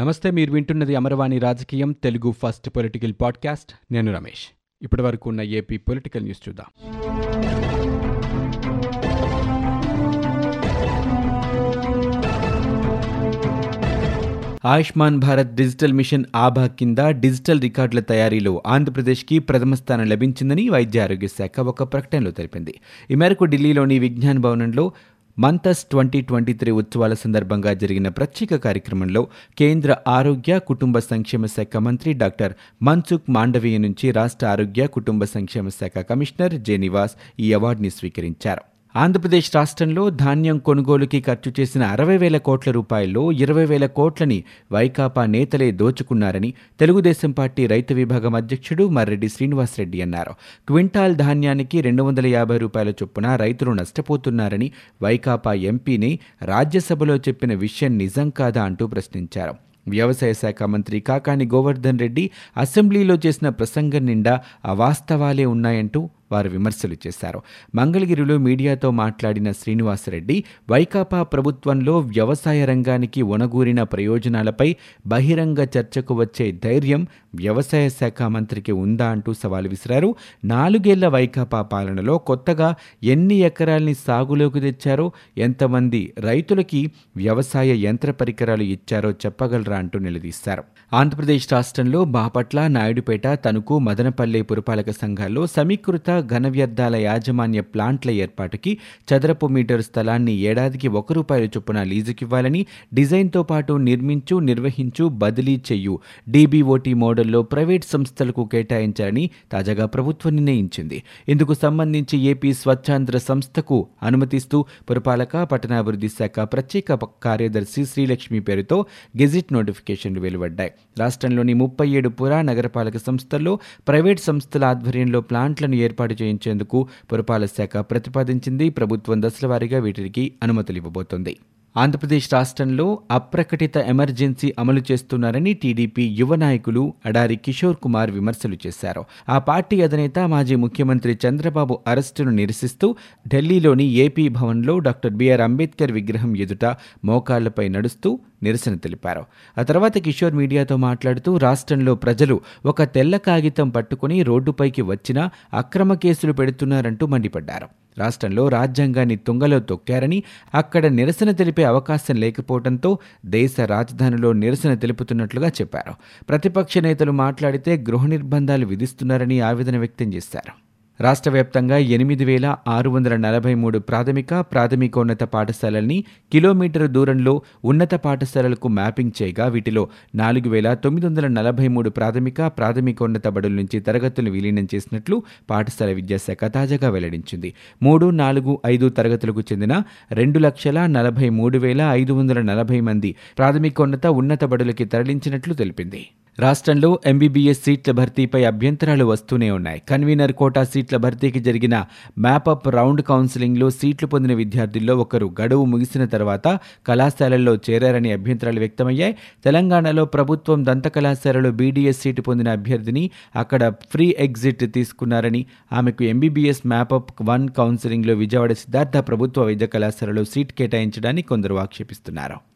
నమస్తే మీరు వింటున్నది అమరవాణి రాజకీయం తెలుగు ఫస్ట్ పొలిటికల్ పాడ్కాస్ట్. నేను రమేష్. ఇప్పటి వరకు ఉన్న ఏపీ పొలిటికల్ న్యూస్ చూద్దాం. ఆయుష్మాన్ భారత్ డిజిటల్ మిషన్ ఆభా కింద డిజిటల్ రికార్డుల తయారీలో ఆంధ్రప్రదేశ్కి ప్రథమ స్థానం లభించిందని వైద్య ఆరోగ్య శాఖ ఒక ప్రకటనలో తెలిపింది. ఈ మేరకు ఢిల్లీలోని విజ్ఞాన్ భవనంలో మంతస్ ట్వంటీ ట్వంటీ త్రీ ఉత్సవాల సందర్భంగా జరిగిన ప్రత్యేక కార్యక్రమంలో కేంద్ర ఆరోగ్య కుటుంబ సంక్షేమ శాఖ మంత్రి డాక్టర్ మన్సుఖ్ మాండవీయ నుంచి రాష్ట్ర ఆరోగ్య కుటుంబ సంక్షేమ శాఖ కమిషనర్ జె నివాస్ ఈ అవార్డుని స్వీకరించారు. ఆంధ్రప్రదేశ్ రాష్ట్రంలో ధాన్యం కొనుగోలుకి ఖర్చు చేసిన అరవై వేల కోట్ల రూపాయల్లో ఇరవై వేల కోట్లని వైకాపా నేతలే దోచుకున్నారని తెలుగుదేశం పార్టీ రైతు విభాగం అధ్యక్షుడు మర్రెడ్డి శ్రీనివాసరెడ్డి అన్నారు. క్వింటాల్ ధాన్యానికి రెండు వందల యాభై రూపాయల చొప్పున రైతులు నష్టపోతున్నారని వైకాపా ఎంపీని రాజ్యసభలో చెప్పిన విషయం నిజం కాదా అంటూ ప్రశ్నించారు. వ్యవసాయ శాఖ మంత్రి కాకాని గోవర్ధన్ రెడ్డి అసెంబ్లీలో చేసిన ప్రసంగం నిండా అవాస్తవాలే ఉన్నాయంటూ వారు విమర్శలు చేశారు. మంగళగిరిలో మీడియాతో మాట్లాడిన శ్రీనివాసరెడ్డి వైకాపా ప్రభుత్వంలో వ్యవసాయ రంగానికి ఒనగూరిన ప్రయోజనాలపై బహిరంగ చర్చకు వచ్చే ధైర్యం వ్యవసాయ శాఖ మంత్రికి ఉందా అంటూ సవాల్ విసిరారు. నాలుగేళ్ళ వైకాపా పాలనలో కొత్తగా ఎన్ని ఎకరాల్ని సాగులోకి తెచ్చారో ఎంతమంది రైతులకి వ్యవసాయ యంత్ర పరికరాలు ఇచ్చారో చెప్పగలరా అంటూ నిలదీశారు. ఆంధ్రప్రదేశ్ రాష్ట్రంలో బాపట్ల నాయుడుపేట తణుకు మదనపల్లె పురపాలక సంఘాల్లో సమీకృత ఘన వ్యర్థాల యాజమాన్య ప్లాంట్ల ఏర్పాటుకి చదరపు మీటర్ స్థలాన్ని ఏడాదికి ఒక రూపాయల చొప్పున లీజుకివ్వాలని డిజైన్తో పాటు నిర్మించు నిర్వహించు బదిలీ చెయ్యు డీబీఓటీ మోడల్లో ప్రైవేట్ సంస్థలకు కేటాయించాలని తాజాగా ప్రభుత్వం నిర్ణయించింది. ఇందుకు సంబంధించి ఏపీ స్వచ్ఛాంధ్ర సంస్థకు అనుమతిస్తూ పురపాలక పట్టణాభివృద్ధి శాఖ ప్రత్యేక కార్యదర్శి శ్రీలక్ష్మి పేరుతో గెజిట్ నోటిఫికేషన్లు వెలువడ్డాయి. రాష్ట్రంలోని ముప్పై ఏడు పురా నగరపాలక సంస్థల్లో ప్రైవేట్ సంస్థల ఆధ్వర్యంలో ప్లాంట్లను ఏర్పాటు చేయించేందుకు పురపాలక శాఖ ప్రతిపాదించింది. ప్రభుత్వం దశలవారీగా వీటికి అనుమతులు ఇవ్వబోతోంది. ఆంధ్రప్రదేశ్ రాష్ట్రంలో అప్రకటిత ఎమర్జెన్సీ అమలు చేస్తున్నారని టీడీపీ యువ నాయకులు అడారి కిషోర్ కుమార్ విమర్శలు చేశారు. ఆ పార్టీ అధినేత మాజీ ముఖ్యమంత్రి చంద్రబాబు అరెస్టును నిరసిస్తూ ఢిల్లీలోని ఏపీ భవన్లో డాక్టర్ బిఆర్ అంబేద్కర్ విగ్రహం ఎదుట మోకాళ్ళపై నడుస్తూ నిరసన తెలిపారు. ఆ తర్వాత కిషోర్ మీడియాతో మాట్లాడుతూ రాష్ట్రంలో ప్రజలు ఒక తెల్ల కాగితం పట్టుకుని రోడ్డుపైకి వచ్చినా అక్రమ కేసులు పెడుతున్నారంటూ మండిపడ్డారు. రాష్ట్రంలో రాజ్యాంగాన్ని తుంగలో తొక్కారని అక్కడ నిరసన తెలిపే అవకాశం లేకపోవడంతో దేశ రాజధానిలో నిరసన తెలుపుతున్నట్లుగా చెప్పారు. ప్రతిపక్ష నేతలు మాట్లాడితే గృహ నిర్బంధాలు విధిస్తున్నారని ఆవేదన వ్యక్తం చేశారు. రాష్ట్ర వ్యాప్తంగా ఎనిమిది వేల ఆరు వందల నలభై మూడు ప్రాథమిక ప్రాథమికోన్నత పాఠశాలల్ని కిలోమీటర్ దూరంలో ఉన్నత పాఠశాలలకు మ్యాపింగ్ చేయగా వీటిలో నాలుగు వేల తొమ్మిది వందల నలభై మూడు ప్రాథమిక ప్రాథమికోన్నత బడుల నుంచి తరగతులు విలీనం చేసినట్లు పాఠశాల విద్యాశాఖ తాజాగా వెల్లడించింది. మూడు నాలుగు ఐదు తరగతులకు చెందిన రెండు లక్షల నలభై మూడు వేల ఐదు వందల నలభై మంది ప్రాథమికోన్నత ఉన్నత బడులకి తరలించినట్లు తెలిపింది. రాష్ట్రంలో ఎంబీబీఎస్ సీట్ల భర్తీపై అభ్యంతరాలు వస్తూనే ఉన్నాయి. కన్వీనర్ కోటా సీట్ల భర్తీకి జరిగిన మ్యాపప్ రౌండ్ కౌన్సిలింగ్లో సీట్లు పొందిన విద్యార్థుల్లో ఒకరు గడువు ముగిసిన తర్వాత కళాశాలల్లో చేరారని అభ్యంతరాలు వ్యక్తమయ్యాయి. తెలంగాణలో ప్రభుత్వం దంత కళాశాలలో బీడీఎస్ సీటు పొందిన అభ్యర్థిని అక్కడ ఫ్రీ ఎగ్జిట్ తీసుకున్నారని ఆమెకు ఎంబీబీఎస్ మ్యాపప్ వన్ కౌన్సిలింగ్లో విజయవాడ సిద్ధార్థ ప్రభుత్వ వైద్య కళాశాలలో సీట్ కేటాయించడాన్ని కొందరు ఆక్షేపిస్తున్నారు.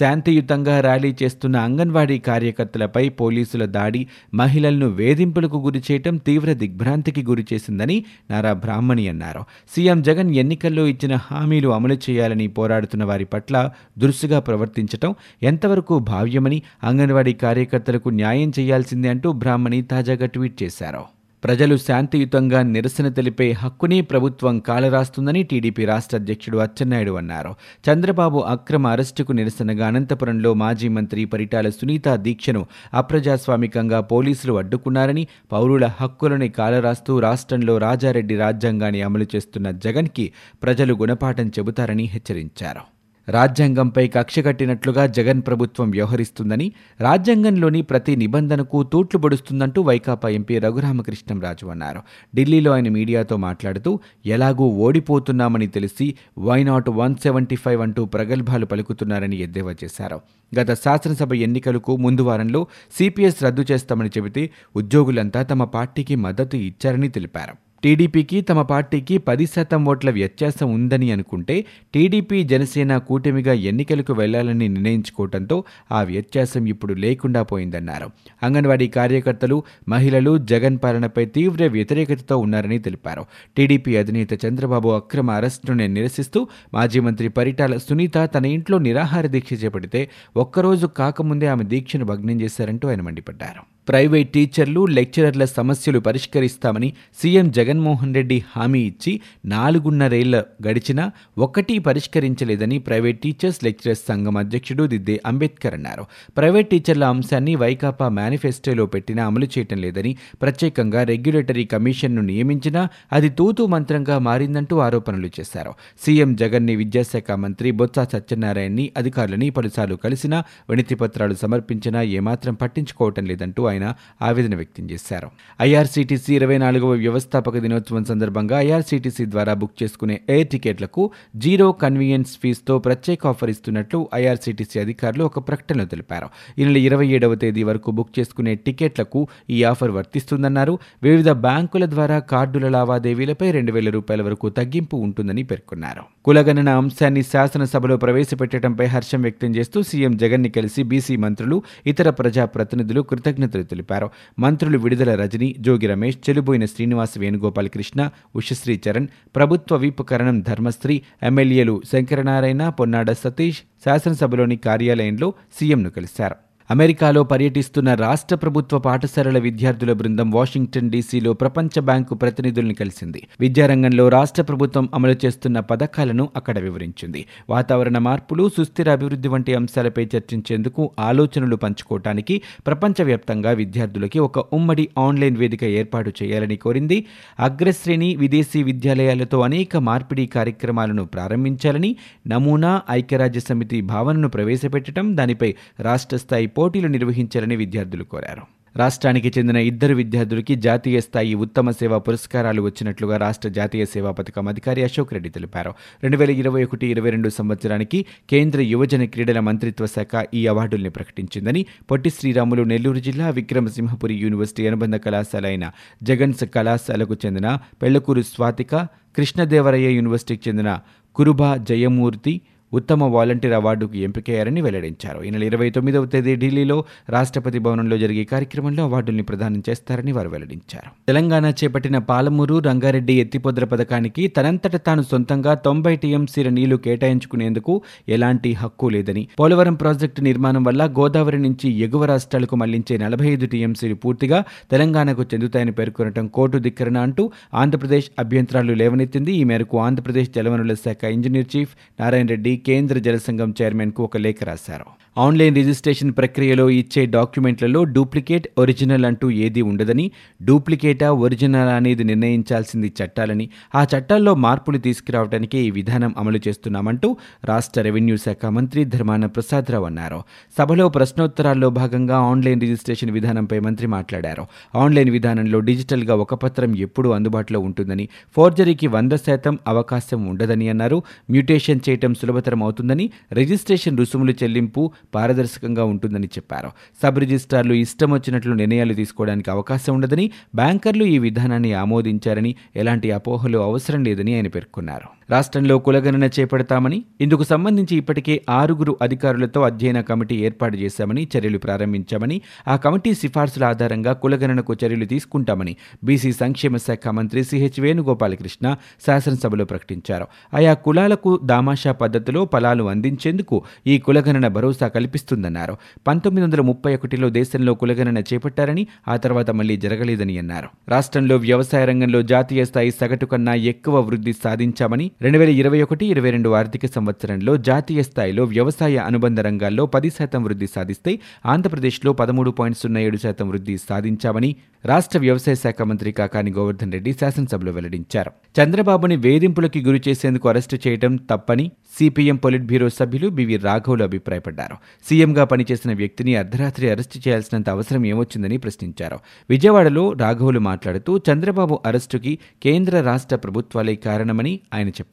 శాంతియుతంగా ర్యాలీ చేస్తున్న అంగన్వాడీ కార్యకర్తలపై పోలీసుల దాడి మహిళలను వేధింపులకు గురి చేయటం తీవ్ర దిగ్భ్రాంతికి గురి చేసిందని నారా బ్రాహ్మణి అన్నారు. సీఎం జగన్ ఎన్నికల్లో ఇచ్చిన హామీలు అమలు చేయాలని పోరాడుతున్న వారి పట్ల దురుసుగా ప్రవర్తించటం ఎంతవరకు భావ్యమని అంగన్వాడీ కార్యకర్తలకు న్యాయం చేయాల్సిందే అంటూ బ్రాహ్మణి తాజాగా ట్వీట్ చేశారు. ప్రజలు శాంతియుతంగా నిరసన తెలిపే హక్కుని ప్రభుత్వం కాలరాస్తుందని టీడీపీ రాష్ట్ర అధ్యక్షుడు అచ్చెన్నాయుడు అన్నారు. చంద్రబాబు అక్రమ అరెస్టుకు నిరసనగా అనంతపురంలో మాజీ మంత్రి పరిటాల సునీత దీక్షను అప్రజాస్వామికంగా పోలీసులు అడ్డుకున్నారని పౌరుల హక్కులని కాలరాస్తూ రాష్ట్రంలో రాజారెడ్డి రాజ్యాంగాన్ని అమలు చేస్తున్న జగన్కి ప్రజలు గుణపాఠం చెబుతారని హెచ్చరించారు. రాజ్యాంగంపై కక్ష కట్టినట్లుగా జగన్ ప్రభుత్వం వ్యవహరిస్తుందని రాజ్యాంగంలోని ప్రతి నిబంధనకు తూట్లు పొడుస్తుందంటూ వైకాపా ఎంపీ రఘురామకృష్ణంరాజు అన్నారు. ఢిల్లీలో ఆయన మీడియాతో మాట్లాడుతూ ఎలాగూ ఓడిపోతున్నామని తెలిసి వైనాట్ వన్ సెవెంటీ ఫైవ్ అంటూ ప్రగల్భాలు పలుకుతున్నారని ఎద్దేవా చేశారు. గత శాసనసభ ఎన్నికలకు ముందు వారంలో సిపిఎస్ రద్దు చేస్తామని చెబితే ఉద్యోగులంతా తమ పార్టీకి మద్దతు ఇచ్చారని తెలిపారు. టీడీపీకి తమ పార్టీకి పది శాతం ఓట్ల వ్యత్యాసం ఉందని అనుకుంటే టీడీపీ జనసేన కూటమిగా ఎన్నికలకు వెళ్ళాలని నిర్ణయించుకోవడంతో ఆ వ్యత్యాసం ఇప్పుడు లేకుండా పోయిందన్నారు. అంగన్వాడీ కార్యకర్తలు మహిళలు జగన్ పాలనపై తీవ్ర వ్యతిరేకతతో ఉన్నారని తెలిపారు. టీడీపీ అధినేత చంద్రబాబు అక్రమ అరెస్టును నిరసిస్తూ మాజీ మంత్రి పరిటాల సునీత తన ఇంట్లో నిరాహార దీక్ష చేపడితే ఒక్కరోజు కాకముందే ఆమె దీక్షను భగ్నం చేశారంటూ ఆయన మండిపడ్డారు. ప్రైవేట్ టీచర్లు లెక్చరర్ల సమస్యలు పరిష్కరిస్తామని సీఎం జగన్మోహన్ రెడ్డి హామీ ఇచ్చి నాలుగున్నరేళ్ళ గడిచినా ఒకటి పరిష్కరించలేదని ప్రైవేట్ టీచర్స్ లెక్చరర్స్ సంఘం అధ్యక్షుడు దిద్దే అంబేద్కర్ అన్నారు. ప్రైవేట్ టీచర్ల అంశాన్ని వైకాపా మేనిఫెస్టోలో పెట్టినా అమలు చేయటం లేదని ప్రత్యేకంగా రెగ్యులేటరీ కమిషన్ను నియమించినా అది తూతూ మంత్రంగా మారిందంటూ ఆరోపణలు చేశారు. సీఎం జగన్ని విద్యాశాఖ మంత్రి బొత్స సత్యనారాయణని అధికారులని పలుసార్లు కలిసినా వినతిపత్రాలు సమర్పించినా ఏమాత్రం పట్టించుకోవటం లేదంటూ ఆయన ఆవేదన వ్యక్తం చేశారు. ఐఆర్సీటీసీ ఇరవై నాలుగవ వ్యవస్థాపక దినోత్సవం సందర్భంగా ఐఆర్సీటీసీ ద్వారా బుక్ చేసుకునే ఎయిర్ టికెట్లకు జీరో కన్వీనియన్స్ ఫీజుతో ప్రత్యేక ఆఫర్ ఇస్తున్నట్లు ఐఆర్సీటీసీ అధికారులు ఒక ప్రకటనలో తెలిపారు. ఈ నెల ఇరవై ఏడవ తేదీ వరకు బుక్ చేసుకునే టికెట్లకు ఈ ఆఫర్ వర్తిస్తుందన్నారు. వివిధ బ్యాంకుల ద్వారా కార్డుల లావాదేవీలపై రెండు వేల రూపాయల వరకు తగ్గింపు ఉంటుందని పేర్కొన్నారు. కులగణన అంశాన్ని శాసనసభలో ప్రవేశపెట్టడంపై హర్షం వ్యక్తం చేస్తూ సీఎం జగన్ని కలిసి బీసీ మంత్రులు ఇతర ప్రజాప్రతినిధులు కృతజ్ఞతలు తెలిపారు. మంత్రులు విడుదల రజని జోగి రమేష్ చెలుబోయిన శ్రీనివాస్ వేణుగోపాల్ కృష్ణ ఉషశ్రీ చరణ్ ప్రభుత్వ విప్ కరణం ధర్మశ్రీ ఎమ్మెల్యేలు శంకరనారాయణ పొన్నాడ సతీష్ శాసనసభలోని కార్యాలయంలో సీఎంను కలిశారు. అమెరికాలో పర్యటిస్తున్న రాష్ట్ర ప్రభుత్వ పాఠశాలల విద్యార్థుల బృందం వాషింగ్టన్ డీసీలో ప్రపంచ బ్యాంకు ప్రతినిధుల్ని కలిసింది. విద్యారంగంలో రాష్ట్ర ప్రభుత్వం అమలు చేస్తున్న పథకాలను అక్కడ వివరించింది. వాతావరణ మార్పులు సుస్థిర అభివృద్ధి వంటి అంశాలపై చర్చించేందుకు ఆలోచనలు పంచుకోవటానికి ప్రపంచవ్యాప్తంగా విద్యార్థులకి ఒక ఉమ్మడి ఆన్లైన్ వేదిక ఏర్పాటు చేయాలని కోరింది. అగ్రశ్రేణి విదేశీ విద్యాలయాలతో అనేక మార్పిడి కార్యక్రమాలను ప్రారంభించాలని నమూనా ఐక్యరాజ్య సమితి భావనను ప్రవేశపెట్టడం దానిపై రాష్ట్ర స్థాయి పోటీలు నిర్వహించాలని విద్యార్థులు కోరారు. రాష్ట్రానికి చెందిన ఇద్దరు విద్యార్థులకి జాతీయ స్థాయి ఉత్తమ సేవా పురస్కారాలు వచ్చినట్లుగా రాష్ట్ర జాతీయ సేవా పథకం అధికారి అశోక్ రెడ్డి తెలిపారు. రెండు వేల ఇరవై ఒకటి ఇరవై రెండు సంవత్సరానికి కేంద్ర యువజన క్రీడల మంత్రిత్వ శాఖ ఈ అవార్డుల్ని ప్రకటించిందని పొట్టి శ్రీరాములు నెల్లూరు జిల్లా విక్రమసింహపురి యూనివర్సిటీ అనుబంధ కళాశాల అయిన జగన్స్ కళాశాలకు చెందిన పెళ్ళకూరు స్వాతిక కృష్ణదేవరయ్య యూనివర్సిటీకి చెందిన కురుబా జయమూర్తి ఉత్తమ వాలంటీర్ అవార్డుకు ఎంపికయ్యారని వెల్లడించారు. ఈ నెల ఇరవై తొమ్మిదవ తేదీ ఢిల్లీలో రాష్ట్రపతి భవనంలో జరిగే కార్యక్రమంలో అవార్డుల్ని ప్రదానం చేస్తారని వారు వెల్లడించారు. తెలంగాణ చేపట్టిన పాలమూరు రంగారెడ్డి ఎత్తిపోద్ర పథకానికి తనంతట తాను సొంతంగా తొంభై టీఎంసీల నీళ్ళు కేటాయించుకునేందుకు ఎలాంటి హక్కు లేదని పోలవరం ప్రాజెక్టు నిర్మాణం వల్ల గోదావరి నుంచి ఎగువ రాష్ట్రాలకు మళ్ళించే నలభై ఐదు టీఎంసీలు పూర్తిగా తెలంగాణకు చెందుతాయని పేర్కొనడం కోర్టు ధిక్కరణ అంటూ ఆంధ్రప్రదేశ్ అభ్యంతరాలు లేవనెత్తింది. ఈ మేరకు ఆంధ్రప్రదేశ్ జలవనరుల శాఖ ఇంజనీర్ చీఫ్ నారాయణ రెడ్డి కేంద్ర జలసంఘం చైర్మన్కు ఒక లేఖ రాశారు. ఆన్లైన్ రిజిస్ట్రేషన్ ప్రక్రియలో ఇచ్చే డాక్యుమెంట్లలో డూప్లికేట్ ఒరిజినల్ అంటూ ఏదీ ఉండదని డూప్లికేటా ఒరిజినల్ అనేది నిర్ణయించాల్సింది చట్టాలని ఆ చట్టాల్లో మార్పులు తీసుకురావడానికి ఈ విధానం అమలు చేస్తున్నామంటూ రాష్ట్ర రెవెన్యూ శాఖ మంత్రి ధర్మాన ప్రసాదరావు అన్నారు. సభలో ప్రశ్నోత్తరాల్లో భాగంగా ఆన్లైన్ రిజిస్ట్రేషన్ విధానంపై మంత్రి మాట్లాడారు. ఆన్లైన్ విధానంలో డిజిటల్గా ఒక పత్రం ఎప్పుడూ అందుబాటులో ఉంటుందని ఫోర్జరీకి వంద శాతం అవకాశం ఉండదని అన్నారు. మ్యూటేషన్ చేయటం సులభతరం అవుతుందని రిజిస్ట్రేషన్ రుసుములు చెల్లింపు పారదర్శకంగా ఉంటుందని చెప్పారు. సబ్ రిజిస్ట్రార్లు ఇష్టం వచ్చినట్లు నిర్ణయాలు తీసుకోవడానికి అవకాశం ఉండదని బ్యాంకర్లు ఈ విధానాన్ని ఆమోదించారని ఎలాంటి అపోహలు అవసరం లేదని ఆయన పేర్కొన్నారు. రాష్ట్రంలో కులగణన చేపడతామని ఇందుకు సంబంధించి ఇప్పటికే ఆరుగురు అధికారులతో అధ్యయన కమిటీ ఏర్పాటు చేశామని చర్యలు ప్రారంభించామని ఆ కమిటీ సిఫార్సుల ఆధారంగా కులగణనకు చర్యలు తీసుకుంటామని బీసీ సంక్షేమ శాఖ మంత్రి సిహెచ్ వేణుగోపాలకృష్ణ శాసనసభలో ప్రకటించారు. ఆయా కులాలకు దామాషా పద్ధతిలో ఫలాలు అందించేందుకు ఈ కులగణన భరోసా కల్పిస్తుందన్నారు. పంతొమ్మిది వందల ముప్పై ఒకటిలో దేశంలో కులగణన చేపట్టారని ఆ తర్వాత మళ్ళీ జరగలేదని అన్నారు. రాష్ట్రంలో వ్యవసాయ రంగంలో జాతీయ స్థాయి సగటు కన్నా ఎక్కువ వృద్ధి సాధించామని రెండు వేల ఇరవై ఒకటి ఇరవై రెండు ఆర్థిక సంవత్సరంలో జాతీయ స్థాయిలో వ్యవసాయ అనుబంధ రంగాల్లో పది శాతం వృద్ధి సాధిస్తే ఆంధ్రప్రదేశ్లో పదమూడు పాయింట్ సున్నా ఏడు శాతం వృద్ధి సాధించామని రాష్ట్ర వ్యవసాయ శాఖ మంత్రి కాకాని గోవర్ధన్ రెడ్డి శాసనసభలో వెల్లడించారు. చంద్రబాబుని వేధింపులకి గురి చేసేందుకు అరెస్టు చేయడం తప్పని సిపిఎం పొలిట్ బ్యూరో సభ్యులు బివి రాఘవులు అభిప్రాయపడ్డారు. సీఎంగా పనిచేసిన వ్యక్తిని అర్ధరాత్రి అరెస్టు చేయాల్సినంత అవసరం ఏమొచ్చిందని ప్రశ్నించారు. విజయవాడలో రాఘవులు మాట్లాడుతూ చంద్రబాబు అరెస్టుకి కేంద్ర రాష్ట్ర ప్రభుత్వాలే కారణమని ఆయన చెప్పారు.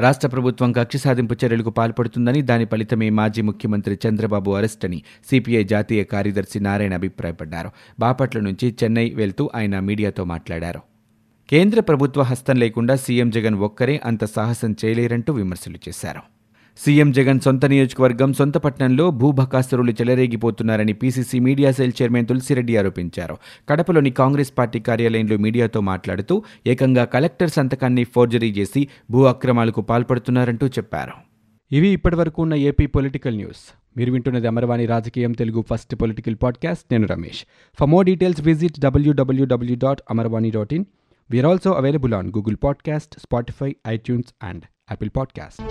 రాష్ట్ర ప్రభుత్వం కక్ష సాధింపు చర్యలకు పాల్పడుతుందని దాని ఫలితమే మాజీ ముఖ్యమంత్రి చంద్రబాబు అరెస్ట్ అని సిపిఐ జాతీయ కార్యదర్శి నారాయణ అభిప్రాయపడ్డారు. బాపట్ల నుంచి చెన్నై వెళ్తూ ఆయన మీడియాతో మాట్లాడారు. కేంద్ర ప్రభుత్వ హస్తం లేకుండా సీఎం జగన్ ఒక్కరే అంత సాహసం చేయలేరంటూ విమర్శలు చేశారు. సీఎం జగన్ సొంత నియోజకవర్గం సొంత పట్టణంలో భూభకాసురులు చెలరేగిపోతున్నారని PCC media cell chairman Tulasireddy ఆరోపించారు. కడపలోని కాంగ్రెస్ పార్టీ కార్యాలయంలో మీడియాతో మాట్లాడుతూ ఏకంగా కలెక్టర్ సంతకాన్ని ఫోర్జరీ చేసి భూ అక్రమాలకు పాల్పడుతున్నారంటూ చెప్పారు. ఇవి ఇప్పటివరకు ఉన్న ఏపీ పొలిటికల్ న్యూస్. మీరు వింటున్నది అమరవాణి రాజకీయం తెలుగు ఫస్ట్ పొలిటికల్ పాడ్కాస్ట్. నేను Ramesh. For more details visit W W W dot Amarvani dot in we're also available on Google podcast Spotify iTunes and Apple podcast